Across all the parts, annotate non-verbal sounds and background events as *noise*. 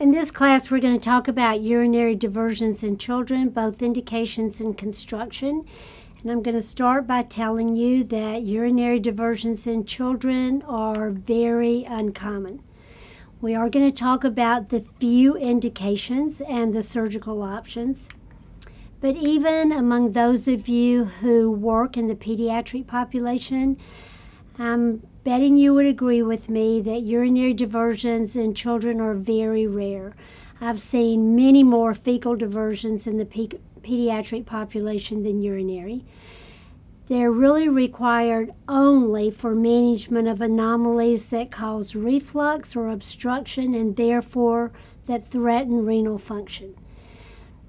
In this class, we're going to talk about urinary diversions in children, both indications and construction. And I'm going to start by telling you that urinary diversions in children are very uncommon. We are going to talk about the few indications and the surgical options. But even among those of you who work in the pediatric population, I'm betting you would agree with me that urinary diversions in children are very rare. I've seen many more fecal diversions in the pe- pediatric population than urinary. They're really required only for management of anomalies that cause reflux or obstruction and therefore that threaten renal function.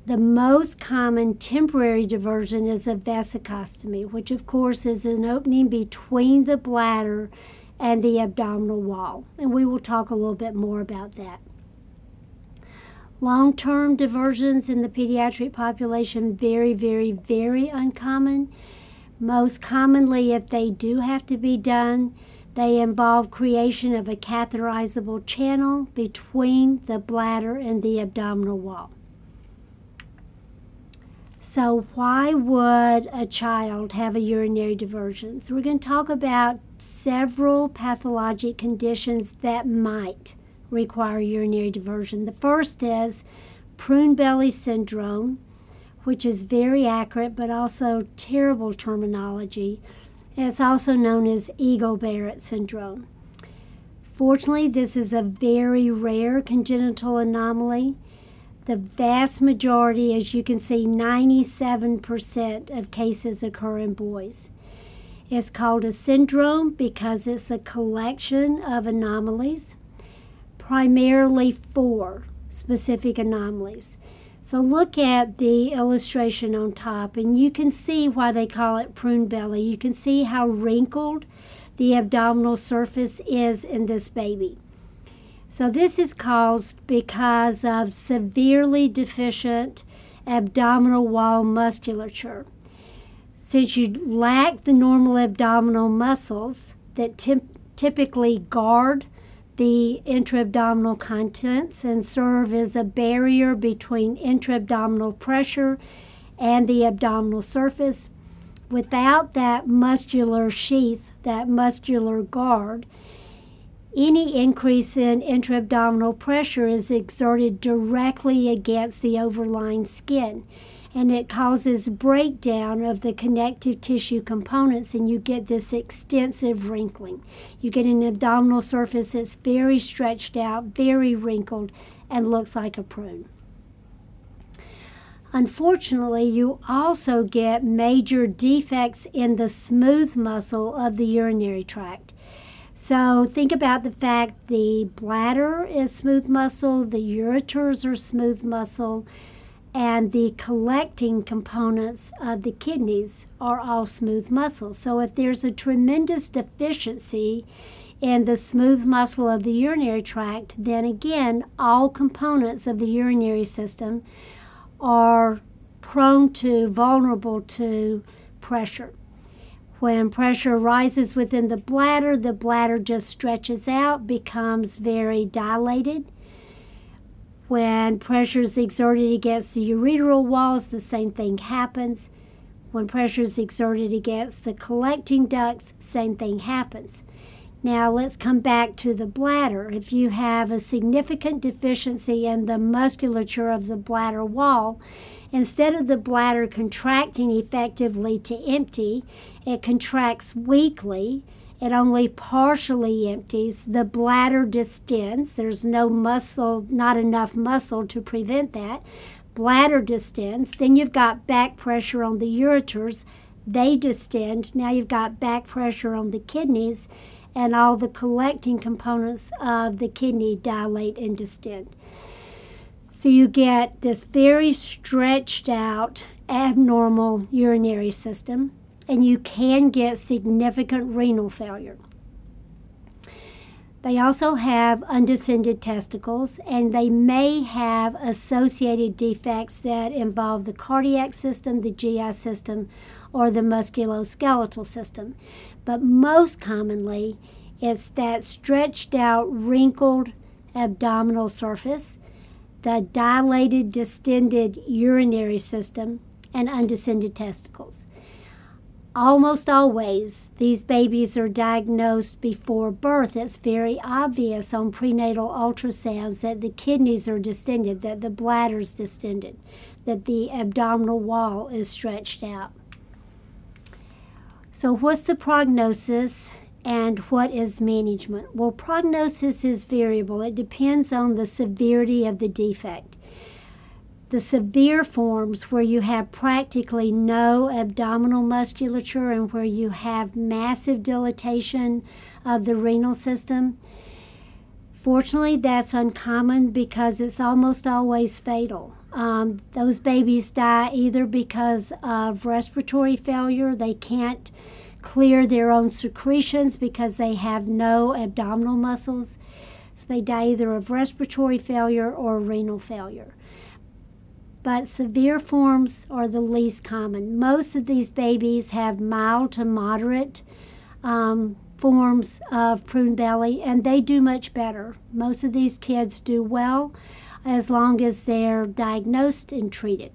The most common temporary diversion is a vesicostomy, which of course is an opening between the bladder and the abdominal wall. And we will talk a little bit more about that. Long term diversions in the pediatric population, very, very, very uncommon. Most commonly, if they do have to be done, they involve creation of a catheterizable channel between the bladder and the abdominal wall. So, why would a child have a urinary diversion? So, we're going to talk about several pathologic conditions that might require urinary diversion. The first is prune belly syndrome, which is very accurate but also terrible terminology. It's also known as Eagle Barrett syndrome. Fortunately, this is a very rare congenital anomaly. The vast majority, as you can see, 97% of cases occur in boys. It's called a syndrome because it's a collection of anomalies, primarily four specific anomalies. So look at the illustration on top, and you can see why they call it prune belly. You can see how wrinkled the abdominal surface is in this baby. So, this is caused because of severely deficient abdominal wall musculature. Since you lack the normal abdominal muscles that typically guard the intra-abdominal contents and serve as a barrier between intra-abdominal pressure and the abdominal surface, without that muscular sheath, that muscular guard, any increase in intra-abdominal pressure is exerted directly against the overlying skin and it causes breakdown of the connective tissue components and you get this extensive wrinkling. You get an abdominal surface that's very stretched out, very wrinkled, and looks like a prune. Unfortunately, you also get major defects in the smooth muscle of the urinary tract. So think about the fact the bladder is smooth muscle, the ureters are smooth muscle, and the collecting components of the kidneys are all smooth muscle. So if there's a tremendous deficiency in the smooth muscle of the urinary tract, then again, all components of the urinary system are prone to, vulnerable to pressure. When pressure rises within the bladder, the bladder just stretches out, becomes very dilated. When pressure is exerted against the ureteral walls, the same thing happens. When pressure is exerted against the collecting ducts, same thing happens. Now let's come back to the bladder. If you have a significant deficiency in the musculature of the bladder wall, instead of the bladder contracting effectively to empty, it contracts weakly. It only partially empties. The bladder distends. There's no muscle, not enough muscle to prevent that. Bladder distends. Then you've got back pressure on the ureters. They distend. Now you've got back pressure on the kidneys, and all the collecting components of the kidney dilate and distend. So you get this very stretched out, abnormal urinary system and you can get significant renal failure. They also have undescended testicles, and they may have associated defects that involve the cardiac system, the GI system, or the musculoskeletal system. But most commonly, it's that stretched out, wrinkled abdominal surface the dilated, distended urinary system, and undescended testicles. Almost always, these babies are diagnosed before birth. It's very obvious on prenatal ultrasounds that the kidneys are distended, that the bladder is distended, that the abdominal wall is stretched out. So, what's the prognosis and what is management? Well, prognosis is variable, it depends on the severity of the defect the severe forms where you have practically no abdominal musculature and where you have massive dilatation of the renal system. Fortunately, that's uncommon because it's almost always fatal. Um, those babies die either because of respiratory failure, they can't clear their own secretions because they have no abdominal muscles. So they die either of respiratory failure or renal failure but severe forms are the least common. Most of these babies have mild to moderate um, forms of prune belly, and they do much better. Most of these kids do well as long as they're diagnosed and treated.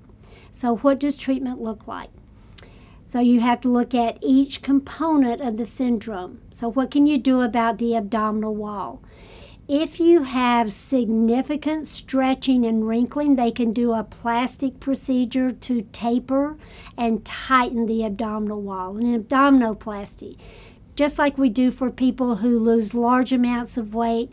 So, what does treatment look like? So, you have to look at each component of the syndrome. So, what can you do about the abdominal wall? If you have significant stretching and wrinkling, they can do a plastic procedure to taper and tighten the abdominal wall, an abdominoplasty, just like we do for people who lose large amounts of weight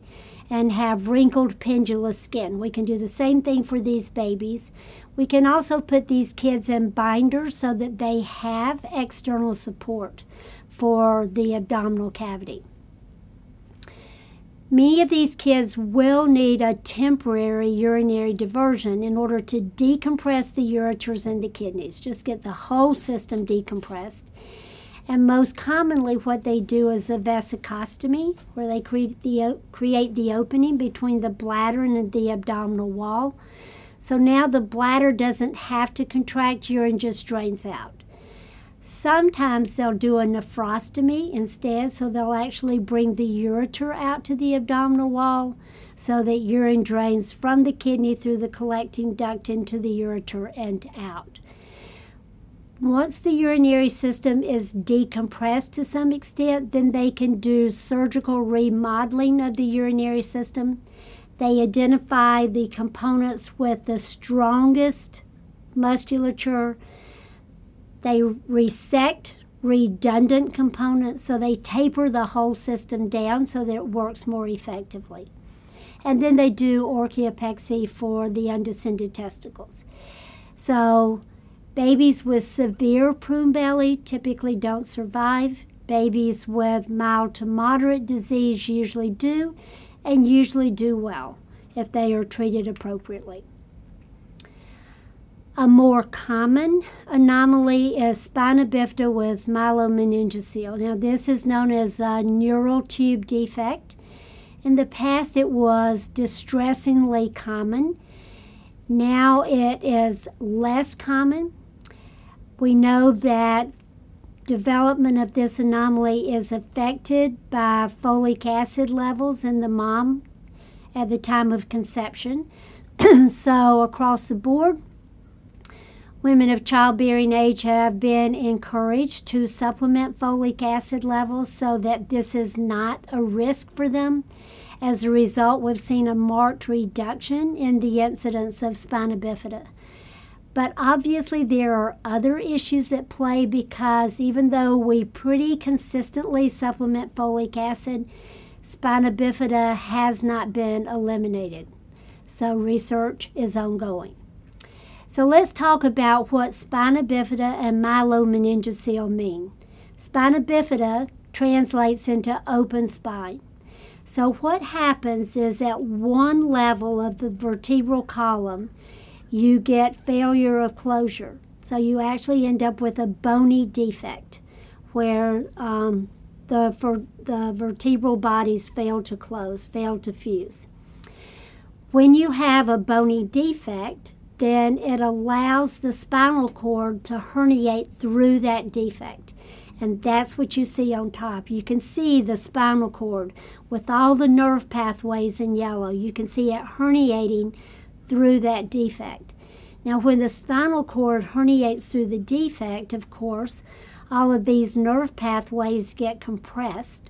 and have wrinkled pendulous skin. We can do the same thing for these babies. We can also put these kids in binders so that they have external support for the abdominal cavity. Many of these kids will need a temporary urinary diversion in order to decompress the ureters and the kidneys, just get the whole system decompressed. And most commonly, what they do is a vesicostomy, where they create the, create the opening between the bladder and the abdominal wall. So now the bladder doesn't have to contract, urine just drains out. Sometimes they'll do a nephrostomy instead, so they'll actually bring the ureter out to the abdominal wall so that urine drains from the kidney through the collecting duct into the ureter and out. Once the urinary system is decompressed to some extent, then they can do surgical remodeling of the urinary system. They identify the components with the strongest musculature they resect redundant components, so they taper the whole system down so that it works more effectively. And then they do orchiopexy for the undescended testicles. So, babies with severe prune belly typically don't survive. Babies with mild to moderate disease usually do, and usually do well if they are treated appropriately. A more common anomaly is spina bifida with myelomeningocele. Now, this is known as a neural tube defect. In the past, it was distressingly common. Now it is less common. We know that development of this anomaly is affected by folic acid levels in the mom at the time of conception. *clears throat* so, across the board, Women of childbearing age have been encouraged to supplement folic acid levels so that this is not a risk for them. As a result, we've seen a marked reduction in the incidence of spina bifida. But obviously, there are other issues at play because even though we pretty consistently supplement folic acid, spina bifida has not been eliminated. So, research is ongoing. So let's talk about what spina bifida and myelomeningocele mean. Spina bifida translates into open spine. So what happens is at one level of the vertebral column, you get failure of closure. So you actually end up with a bony defect where um, the, for, the vertebral bodies fail to close, fail to fuse. When you have a bony defect, then it allows the spinal cord to herniate through that defect. And that's what you see on top. You can see the spinal cord with all the nerve pathways in yellow. You can see it herniating through that defect. Now, when the spinal cord herniates through the defect, of course, all of these nerve pathways get compressed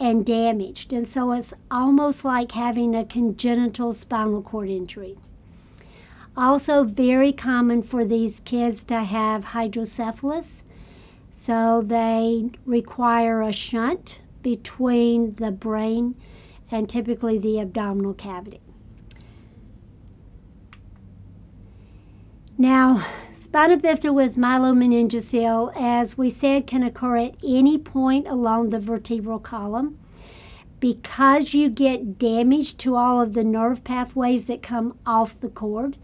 and damaged. And so it's almost like having a congenital spinal cord injury. Also, very common for these kids to have hydrocephalus. So they require a shunt between the brain and typically the abdominal cavity. Now, spina bifida with myelomeningocele, as we said, can occur at any point along the vertebral column. Because you get damage to all of the nerve pathways that come off the cord,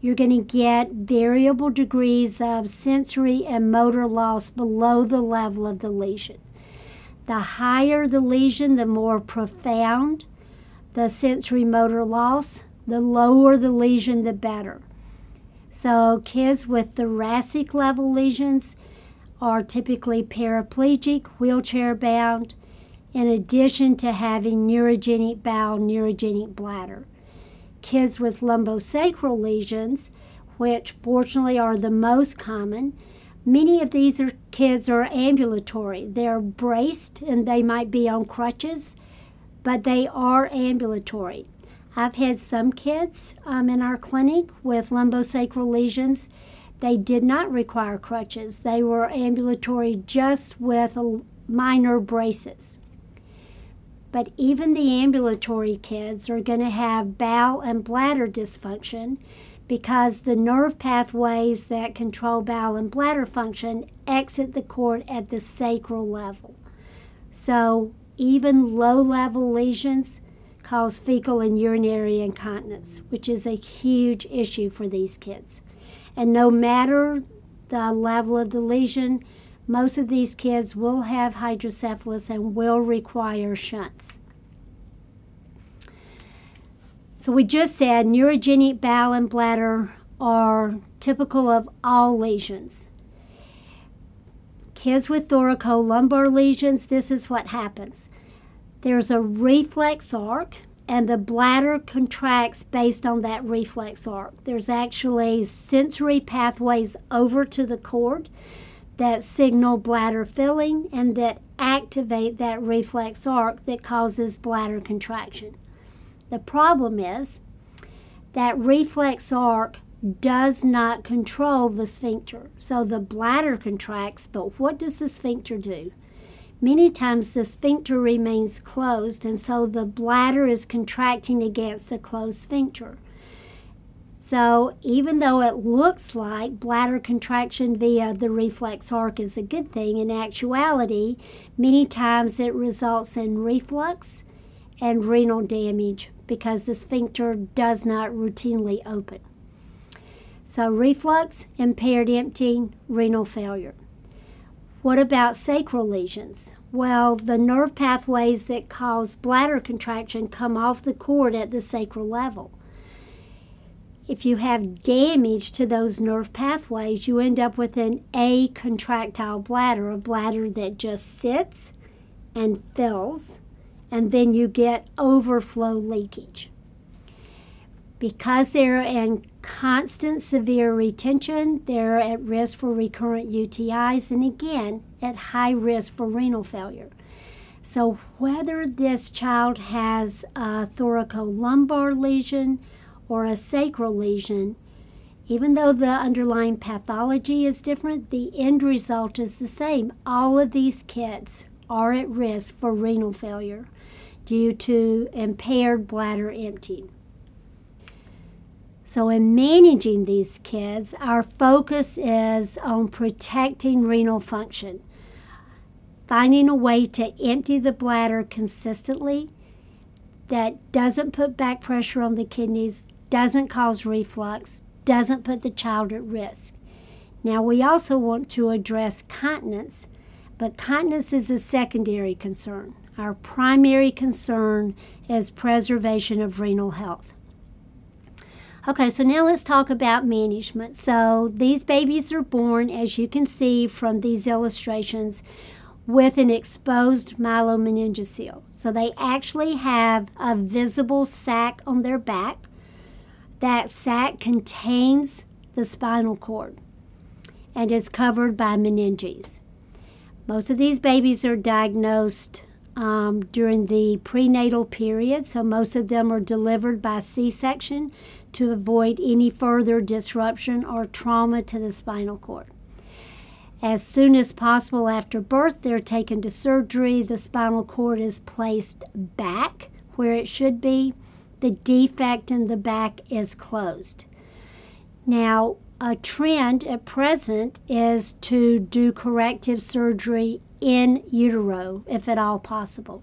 you're going to get variable degrees of sensory and motor loss below the level of the lesion. The higher the lesion, the more profound the sensory motor loss. The lower the lesion, the better. So, kids with thoracic level lesions are typically paraplegic, wheelchair bound, in addition to having neurogenic bowel, neurogenic bladder. Kids with lumbosacral lesions, which fortunately are the most common, many of these are, kids are ambulatory. They're braced and they might be on crutches, but they are ambulatory. I've had some kids um, in our clinic with lumbosacral lesions. They did not require crutches. They were ambulatory just with minor braces. But even the ambulatory kids are going to have bowel and bladder dysfunction because the nerve pathways that control bowel and bladder function exit the cord at the sacral level. So even low level lesions cause fecal and urinary incontinence, which is a huge issue for these kids. And no matter the level of the lesion, most of these kids will have hydrocephalus and will require shunts. So we just said neurogenic bowel and bladder are typical of all lesions. Kids with thoracolumbar lesions, this is what happens. There's a reflex arc, and the bladder contracts based on that reflex arc. There's actually sensory pathways over to the cord that signal bladder filling and that activate that reflex arc that causes bladder contraction. The problem is that reflex arc does not control the sphincter. So the bladder contracts, but what does the sphincter do? Many times the sphincter remains closed, and so the bladder is contracting against a closed sphincter. So, even though it looks like bladder contraction via the reflex arc is a good thing, in actuality, many times it results in reflux and renal damage because the sphincter does not routinely open. So, reflux, impaired emptying, renal failure. What about sacral lesions? Well, the nerve pathways that cause bladder contraction come off the cord at the sacral level. If you have damage to those nerve pathways, you end up with an acontractile bladder, a bladder that just sits and fills, and then you get overflow leakage. Because they're in constant severe retention, they're at risk for recurrent UTIs and again at high risk for renal failure. So, whether this child has a thoracolumbar lesion or a sacral lesion, even though the underlying pathology is different, the end result is the same. All of these kids are at risk for renal failure due to impaired bladder emptying. So, in managing these kids, our focus is on protecting renal function, finding a way to empty the bladder consistently that doesn't put back pressure on the kidneys, doesn't cause reflux, doesn't put the child at risk. Now, we also want to address continence, but continence is a secondary concern. Our primary concern is preservation of renal health. Okay, so now let's talk about management. So these babies are born, as you can see from these illustrations, with an exposed myelomeningocele. So they actually have a visible sac on their back that sac contains the spinal cord and is covered by meninges. Most of these babies are diagnosed um, during the prenatal period, so most of them are delivered by C section to avoid any further disruption or trauma to the spinal cord. As soon as possible after birth, they're taken to surgery. The spinal cord is placed back where it should be. The defect in the back is closed. Now, a trend at present is to do corrective surgery in utero, if at all possible.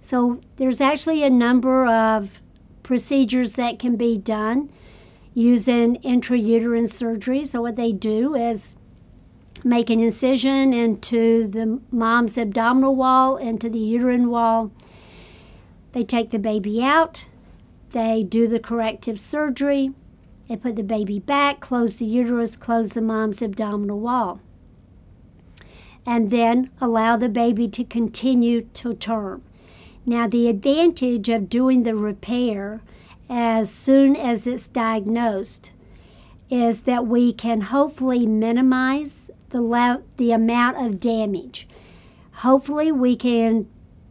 So, there's actually a number of procedures that can be done using intrauterine surgery. So, what they do is make an incision into the mom's abdominal wall, into the uterine wall. They take the baby out, they do the corrective surgery, they put the baby back, close the uterus, close the mom's abdominal wall, and then allow the baby to continue to term. Now, the advantage of doing the repair as soon as it's diagnosed is that we can hopefully minimize the, le- the amount of damage. Hopefully, we can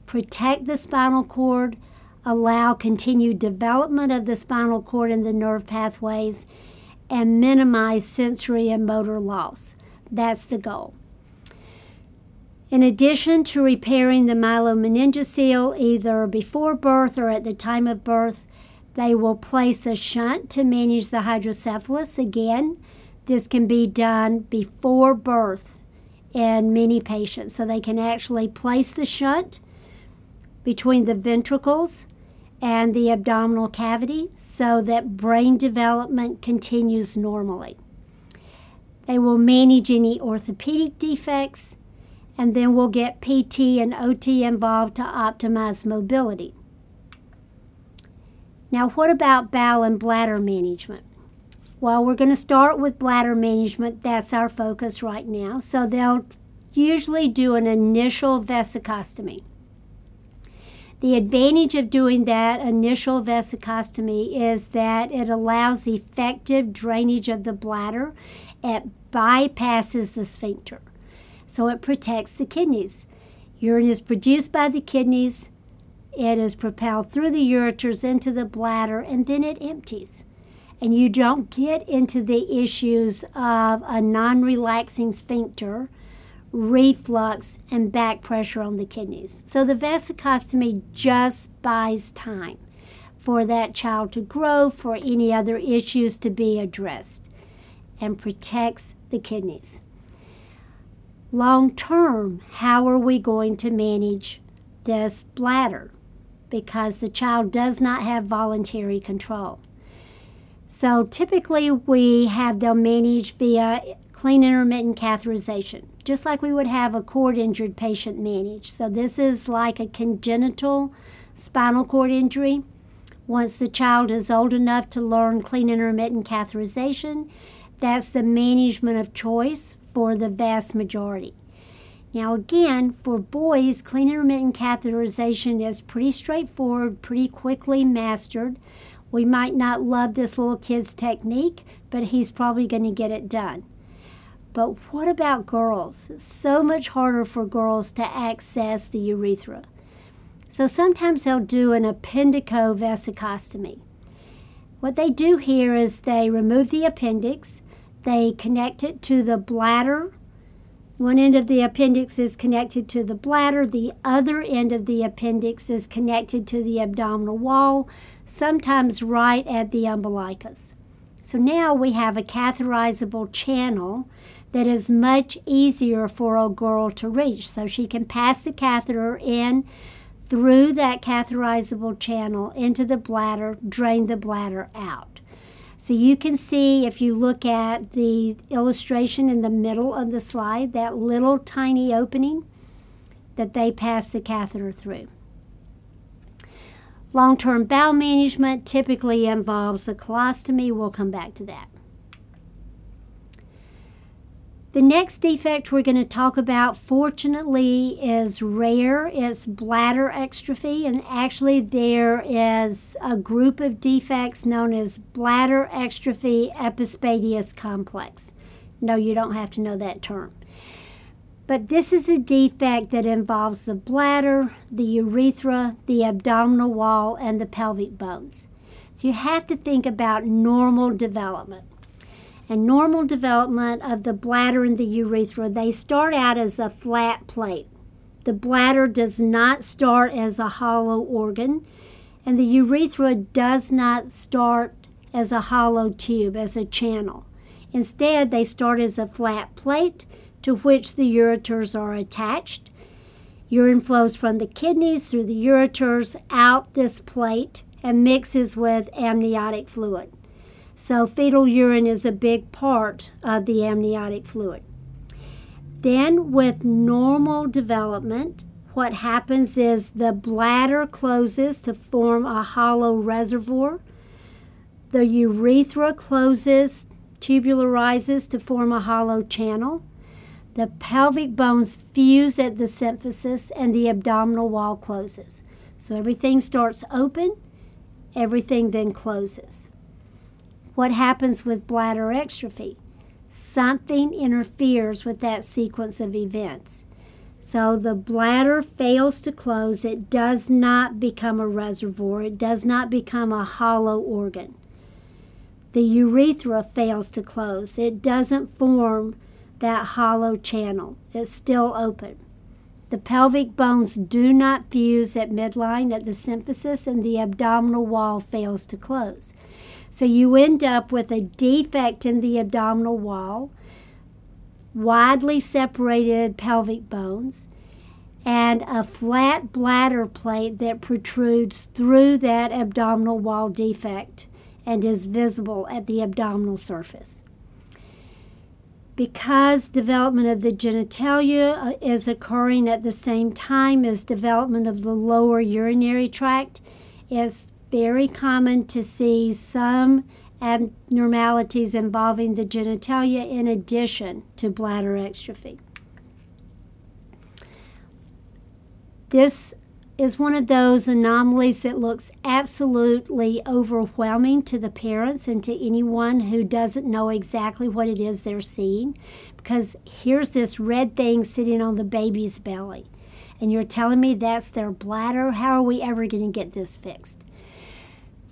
protect the spinal cord, allow continued development of the spinal cord and the nerve pathways, and minimize sensory and motor loss. That's the goal. In addition to repairing the myelomeningocele either before birth or at the time of birth, they will place a shunt to manage the hydrocephalus again this can be done before birth in many patients. So they can actually place the shunt between the ventricles and the abdominal cavity so that brain development continues normally. They will manage any orthopedic defects and then we'll get PT and OT involved to optimize mobility. Now, what about bowel and bladder management? Well, we're going to start with bladder management. That's our focus right now. So they'll usually do an initial vesicostomy. The advantage of doing that initial vesicostomy is that it allows effective drainage of the bladder. It bypasses the sphincter, so it protects the kidneys. Urine is produced by the kidneys, it is propelled through the ureters into the bladder, and then it empties and you don't get into the issues of a non relaxing sphincter, reflux, and back pressure on the kidneys. So the vesicostomy just buys time for that child to grow, for any other issues to be addressed, and protects the kidneys. Long term, how are we going to manage this bladder? Because the child does not have voluntary control. So typically we have them managed via clean intermittent catheterization, just like we would have a cord injured patient managed. So this is like a congenital spinal cord injury. Once the child is old enough to learn clean intermittent catheterization, that's the management of choice for the vast majority. Now, again, for boys, clean intermittent catheterization is pretty straightforward, pretty quickly mastered. We might not love this little kid's technique, but he's probably going to get it done. But what about girls? It's so much harder for girls to access the urethra. So sometimes they'll do an appendicovesicostomy. What they do here is they remove the appendix, they connect it to the bladder. One end of the appendix is connected to the bladder, the other end of the appendix is connected to the abdominal wall sometimes right at the umbilicus. So now we have a catheterizable channel that is much easier for a girl to reach. So she can pass the catheter in through that catheterizable channel into the bladder, drain the bladder out. So you can see if you look at the illustration in the middle of the slide, that little tiny opening that they pass the catheter through. Long term bowel management typically involves a colostomy. We'll come back to that. The next defect we're going to talk about, fortunately, is rare. It's bladder exstrophy, and actually, there is a group of defects known as bladder exstrophy epispadias complex. No, you don't have to know that term. But this is a defect that involves the bladder, the urethra, the abdominal wall, and the pelvic bones. So you have to think about normal development and normal development of the bladder and the urethra, they start out as a flat plate. The bladder does not start as a hollow organ, and the urethra does not start as a hollow tube, as a channel. Instead, they start as a flat plate to which the ureters are attached. Urine flows from the kidneys through the ureters out this plate and mixes with amniotic fluid. So, fetal urine is a big part of the amniotic fluid. Then, with normal development, what happens is the bladder closes to form a hollow reservoir. The urethra closes, tubularizes to form a hollow channel. The pelvic bones fuse at the symphysis and the abdominal wall closes. So everything starts open, everything then closes what happens with bladder exstrophy? Something interferes with that sequence of events. So the bladder fails to close. It does not become a reservoir. It does not become a hollow organ. The urethra fails to close. It doesn't form that hollow channel. It's still open. The pelvic bones do not fuse at midline at the symphysis, and the abdominal wall fails to close. So you end up with a defect in the abdominal wall, widely separated pelvic bones, and a flat bladder plate that protrudes through that abdominal wall defect and is visible at the abdominal surface. Because development of the genitalia uh, is occurring at the same time as development of the lower urinary tract, it's very common to see some abnormalities involving the genitalia in addition to bladder exstrophy. This is one of those anomalies that looks absolutely overwhelming to the parents and to anyone who doesn't know exactly what it is they're seeing. Because here's this red thing sitting on the baby's belly, and you're telling me that's their bladder? How are we ever going to get this fixed?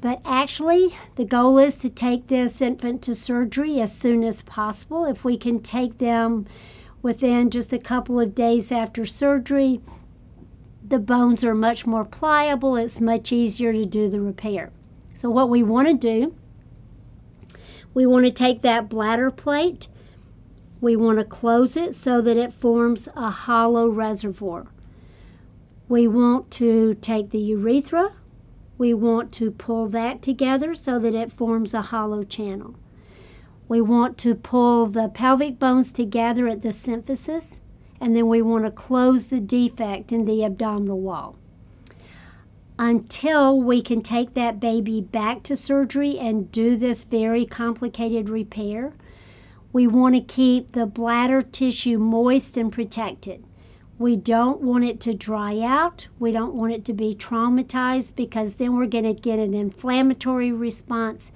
But actually, the goal is to take this infant to surgery as soon as possible. If we can take them within just a couple of days after surgery, the bones are much more pliable. It's much easier to do the repair. So, what we want to do, we want to take that bladder plate, we want to close it so that it forms a hollow reservoir. We want to take the urethra, we want to pull that together so that it forms a hollow channel. We want to pull the pelvic bones together at the symphysis, and then we want to close the defect in the abdominal wall. Until we can take that baby back to surgery and do this very complicated repair, we want to keep the bladder tissue moist and protected. We don't want it to dry out. We don't want it to be traumatized because then we're going to get an inflammatory response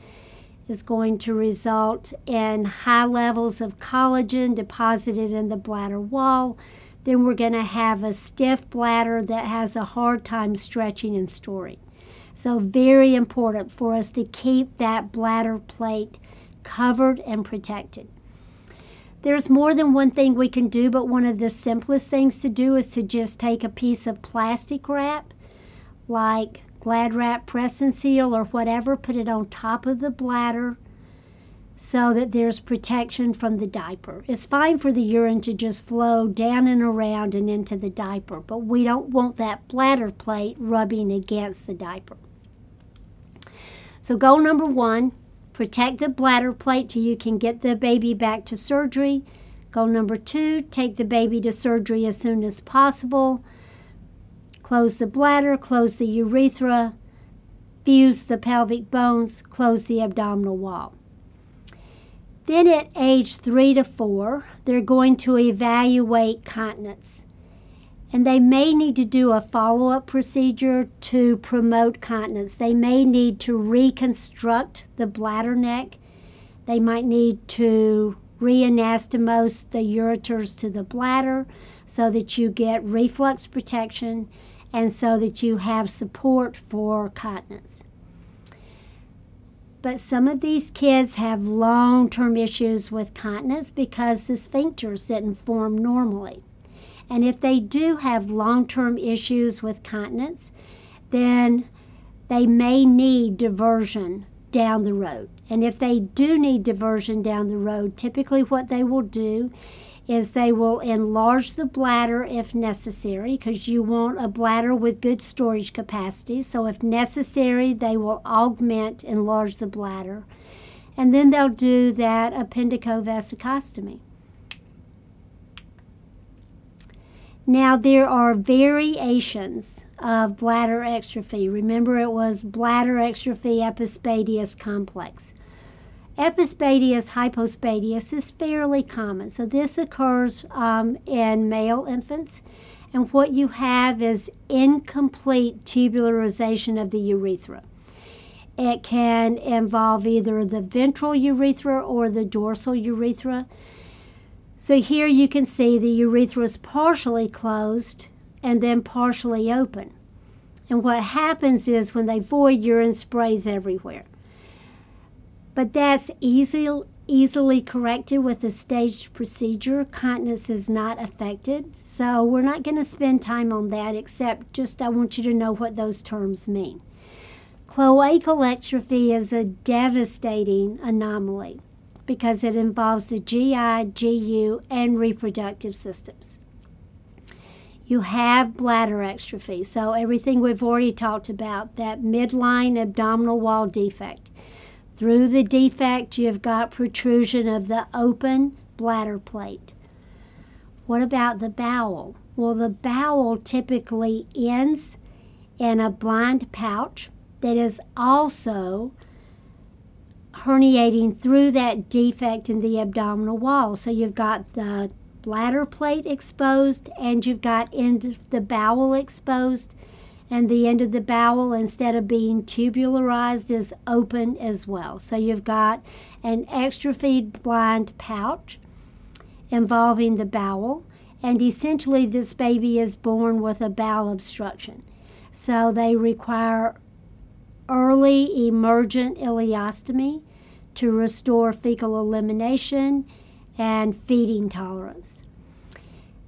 is going to result in high levels of collagen deposited in the bladder wall. Then we're going to have a stiff bladder that has a hard time stretching and storing. So, very important for us to keep that bladder plate covered and protected. There's more than one thing we can do, but one of the simplest things to do is to just take a piece of plastic wrap, like Glad Wrap Press and Seal or whatever, put it on top of the bladder so that there's protection from the diaper. It's fine for the urine to just flow down and around and into the diaper, but we don't want that bladder plate rubbing against the diaper. So, goal number one Protect the bladder plate till you can get the baby back to surgery. Goal number two, take the baby to surgery as soon as possible. Close the bladder, close the urethra, fuse the pelvic bones, close the abdominal wall. Then at age three to four, they're going to evaluate continence. And they may need to do a follow up procedure to promote continence. They may need to reconstruct the bladder neck. They might need to reanastomose the ureters to the bladder so that you get reflux protection and so that you have support for continence. But some of these kids have long term issues with continence because the sphincters didn't form normally. And if they do have long term issues with continence, then they may need diversion down the road. And if they do need diversion down the road, typically what they will do is they will enlarge the bladder if necessary because you want a bladder with good storage capacity. So, if necessary, they will augment, enlarge the bladder. And then they'll do that appendicovesicostomy. Now, there are variations of bladder exstrophy. Remember, it was bladder exstrophy epispadias complex. Epispadias hypospadias is fairly common. So this occurs um, in male infants. And what you have is incomplete tubularization of the urethra. It can involve either the ventral urethra or the dorsal urethra. So here you can see the urethra is partially closed and then partially open. And what happens is when they void, urine sprays everywhere but that's easy, easily corrected with a staged procedure. Continence is not affected, so we're not going to spend time on that except just I want you to know what those terms mean. Cloacal exstrophy is a devastating anomaly because it involves the GI, GU, and reproductive systems. You have bladder exstrophy, so everything we've already talked about, that midline abdominal wall defect. Through the defect, you've got protrusion of the open bladder plate. What about the bowel? Well, the bowel typically ends in a blind pouch that is also herniating through that defect in the abdominal wall. So you've got the bladder plate exposed and you've got end the bowel exposed and the end of the bowel, instead of being tubularized, is open as well. So you've got an exstrophied blind pouch involving the bowel, and essentially this baby is born with a bowel obstruction. So they require early emergent ileostomy to restore fecal elimination and feeding tolerance.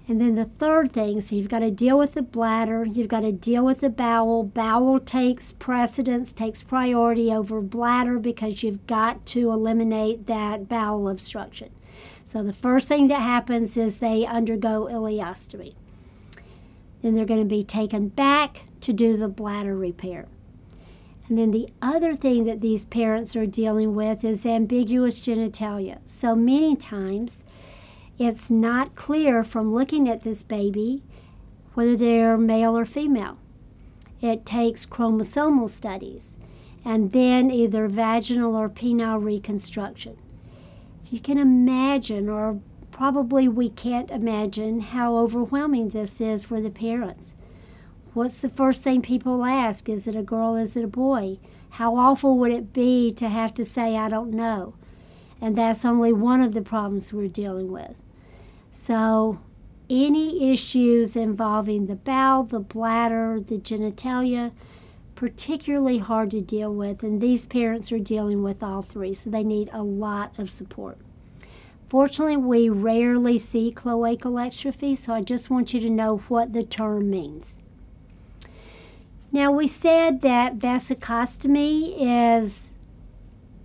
And then the third thing, so you've got to deal with the bladder, you've got to deal with the bowel. Bowel takes precedence, takes priority over bladder because you've got to eliminate that bowel obstruction. So the first thing that happens is they undergo ileostomy. Then they're going to be taken back to do the bladder repair. And then the other thing that these parents are dealing with is ambiguous genitalia. So many times, it's not clear from looking at this baby whether they're male or female. It takes chromosomal studies and then either vaginal or penile reconstruction. So you can imagine, or probably we can't imagine, how overwhelming this is for the parents. What's the first thing people ask? Is it a girl? Is it a boy? How awful would it be to have to say, I don't know? And that's only one of the problems we're dealing with. So, any issues involving the bowel, the bladder, the genitalia, particularly hard to deal with, and these parents are dealing with all three, so they need a lot of support. Fortunately, we rarely see cloacal exstrophy, so I just want you to know what the term means. Now, we said that vesicostomy is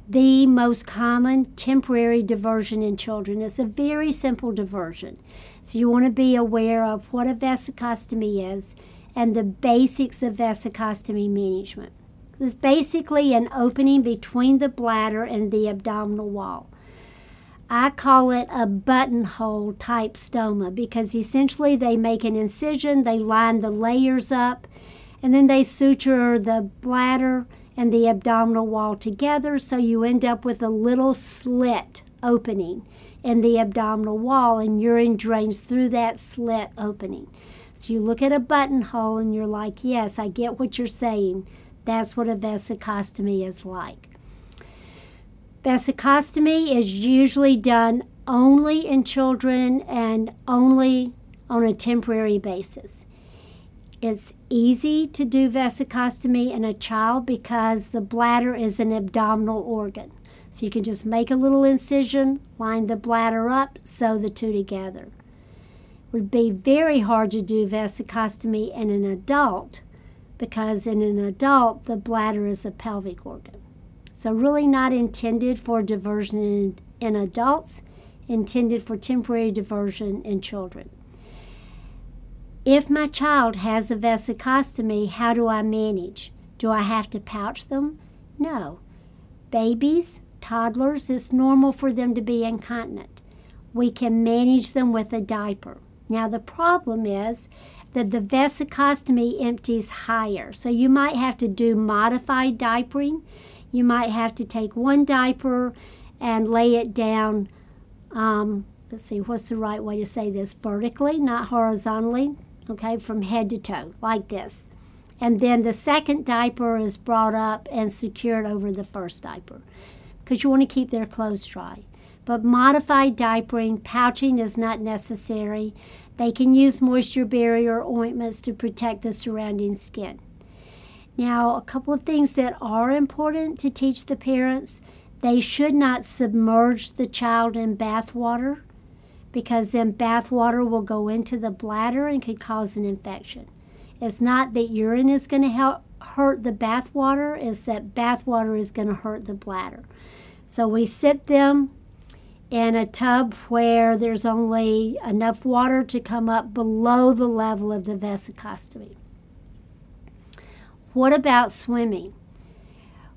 the most common temporary diversion in children. It's a very simple diversion. So you want to be aware of what a vesicostomy is and the basics of vesicostomy management. It's basically an opening between the bladder and the abdominal wall. I call it a buttonhole type stoma because essentially they make an incision, they line the layers up, and then they suture the bladder and the abdominal wall together, so you end up with a little slit opening in the abdominal wall, and urine drains through that slit opening. So you look at a buttonhole and you're like, yes, I get what you're saying. That's what a vesicostomy is like. Vesicostomy is usually done only in children and only on a temporary basis. It's easy to do vesicostomy in a child because the bladder is an abdominal organ. So you can just make a little incision, line the bladder up, sew the two together. It would be very hard to do vesicostomy in an adult because in an adult the bladder is a pelvic organ. So really not intended for diversion in, in adults, intended for temporary diversion in children. If my child has a vesicostomy, how do I manage? Do I have to pouch them? No. Babies, toddlers, it's normal for them to be incontinent. We can manage them with a diaper. Now, the problem is that the vesicostomy empties higher. So you might have to do modified diapering. You might have to take one diaper and lay it down. Um, let's see, what's the right way to say this? Vertically, not horizontally okay, from head to toe, like this. And then the second diaper is brought up and secured over the first diaper because you want to keep their clothes dry. But modified diapering, pouching is not necessary. They can use moisture barrier ointments to protect the surrounding skin. Now, a couple of things that are important to teach the parents they should not submerge the child in bath water because then bath water will go into the bladder and could cause an infection. It's not that urine is going to help hurt the bath water, it's that bath water is going to hurt the bladder. So we sit them in a tub where there's only enough water to come up below the level of the vesicostomy. What about swimming?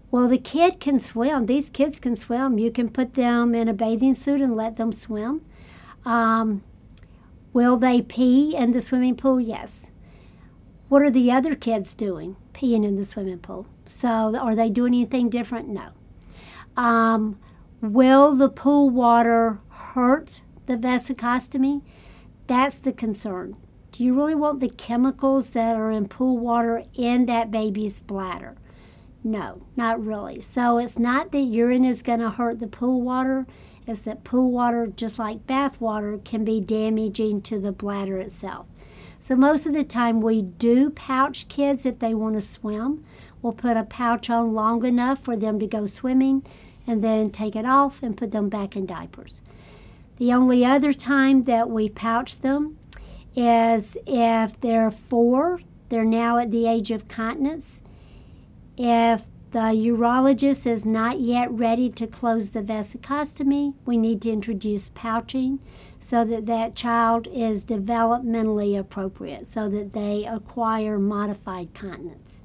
Well, the kid can swim. These kids can swim. You can put them in a bathing suit and let them swim. Um, will they pee in the swimming pool? Yes. What are the other kids doing? Peeing in the swimming pool. So, are they doing anything different? No. Um, will the pool water hurt the vesicostomy? That's the concern. Do you really want the chemicals that are in pool water in that baby's bladder? No, not really. So it's not that urine is going to hurt the pool water is that pool water, just like bath water, can be damaging to the bladder itself. So, most of the time, we do pouch kids if they want to swim. We'll put a pouch on long enough for them to go swimming and then take it off and put them back in diapers. The only other time that we pouch them is if they're four, they're now at the age of continence. If the urologist is not yet ready to close the vesicostomy. We need to introduce pouching so that that child is developmentally appropriate, so that they acquire modified continence.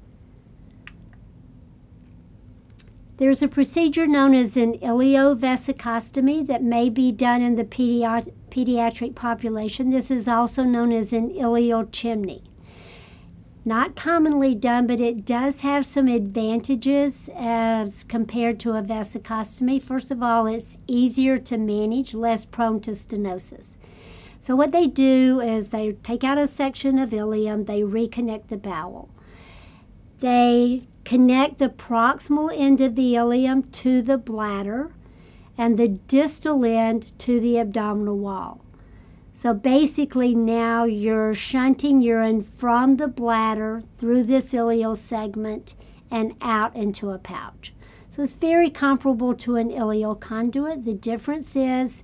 There's a procedure known as an ileovesicostomy that may be done in the pediatric population. This is also known as an ileochimney not commonly done, but it does have some advantages as compared to a vesicostomy. First of all, it's easier to manage, less prone to stenosis. So, what they do is they take out a section of ileum, they reconnect the bowel. They connect the proximal end of the ileum to the bladder and the distal end to the abdominal wall. So basically, now you're shunting urine from the bladder through this ileal segment and out into a pouch. So it's very comparable to an ileal conduit. The difference is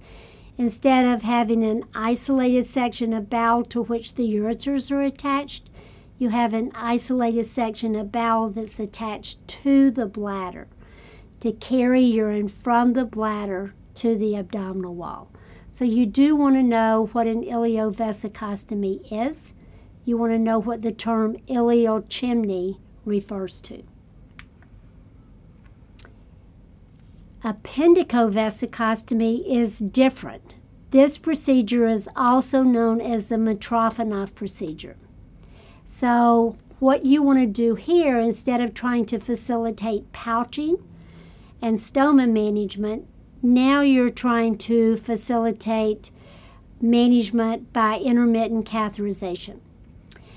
instead of having an isolated section of bowel to which the ureters are attached, you have an isolated section of bowel that's attached to the bladder to carry urine from the bladder to the abdominal wall. So you do want to know what an ileovesicostomy is. You want to know what the term ileal chimney refers to. Appendicovesicostomy is different. This procedure is also known as the Mitrofanoff procedure. So, what you want to do here, instead of trying to facilitate pouching and stoma management, Now you're trying to facilitate management by intermittent catheterization.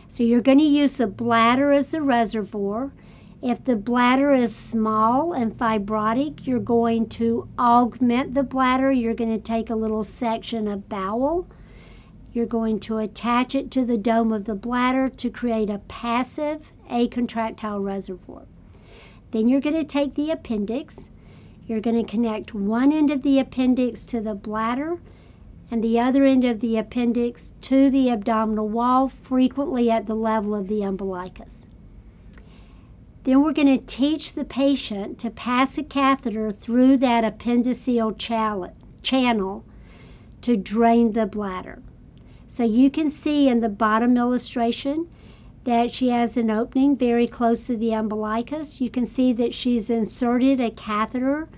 So you're going to use the bladder as the reservoir. If the bladder is small and fibrotic, you're going to augment the bladder. You're going to take a little section of bowel. You're going to attach it to the dome of the bladder to create a passive acontractile reservoir. Then you're going to take the appendix. You're going to connect one end of the appendix to the bladder and the other end of the appendix to the abdominal wall, frequently at the level of the umbilicus. Then we're going to teach the patient to pass a catheter through that appendiceal channel to drain the bladder. So you can see in the bottom illustration that she has an opening very close to the umbilicus. You can see that she's inserted a catheter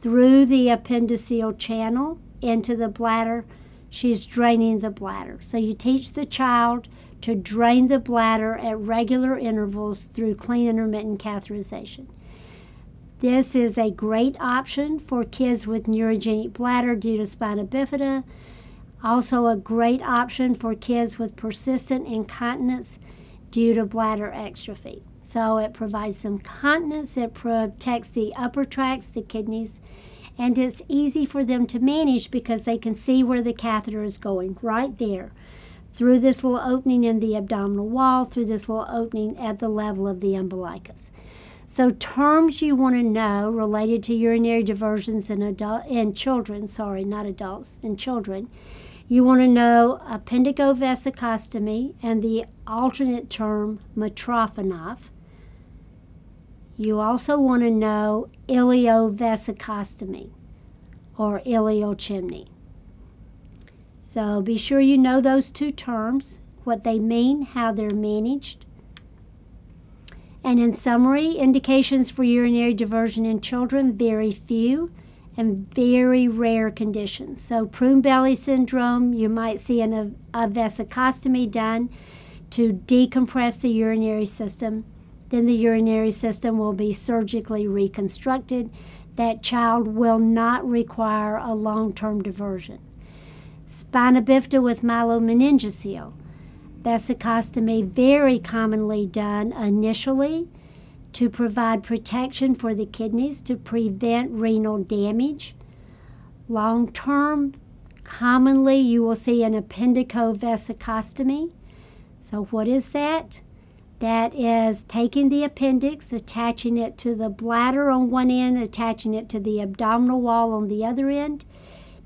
through the appendiceal channel into the bladder she's draining the bladder. So you teach the child to drain the bladder at regular intervals through clean intermittent catheterization. This is a great option for kids with neurogenic bladder due to spina bifida. Also, a great option for kids with persistent incontinence due to bladder exstrophy. So, it provides some continence, it protects the upper tracts, the kidneys, and it's easy for them to manage because they can see where the catheter is going right there through this little opening in the abdominal wall, through this little opening at the level of the umbilicus. So, terms you want to know related to urinary diversions in adult in children, sorry, not adults, in children. You want to know appendicovesicostomy and the alternate term Mitrofanoff. You also want to know ileovesicostomy or ileochimney. So be sure you know those two terms, what they mean, how they're managed. And in summary, indications for urinary diversion in children very few and very rare conditions. So, prune belly syndrome, you might see an, a vesicostomy done to decompress the urinary system then the urinary system will be surgically reconstructed. That child will not require a long term diversion. Spina bifida with myelomeningocele. Vesicostomy very commonly done initially to provide protection for the kidneys to prevent renal damage. Long term, commonly you will see an appendicovesicostomy. So, what is that? That is taking the appendix, attaching it to the bladder on one end, attaching it to the abdominal wall on the other end,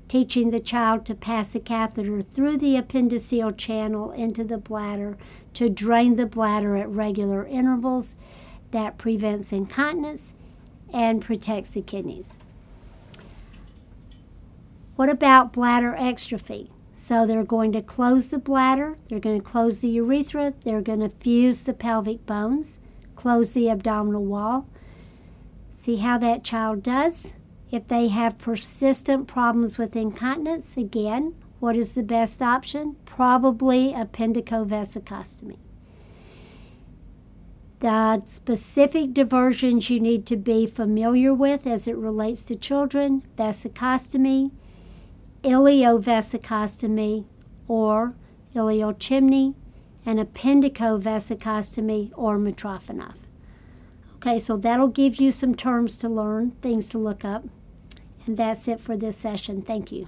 teaching the child to pass a catheter through the appendiceal channel into the bladder to drain the bladder at regular intervals. That prevents incontinence and protects the kidneys. What about bladder exstrophy? So they're going to close the bladder, they're going to close the urethra, they're going to fuse the pelvic bones, close the abdominal wall. See how that child does? If they have persistent problems with incontinence, again, what is the best option? Probably appendicovesicostomy. The specific diversions you need to be familiar with as it relates to children vesicostomy, ileovesicostomy or ileochimney, and appendicovesicostomy or Mitrofanoff. Okay, so that'll give you some terms to learn, things to look up. And that's it for this session. Thank you.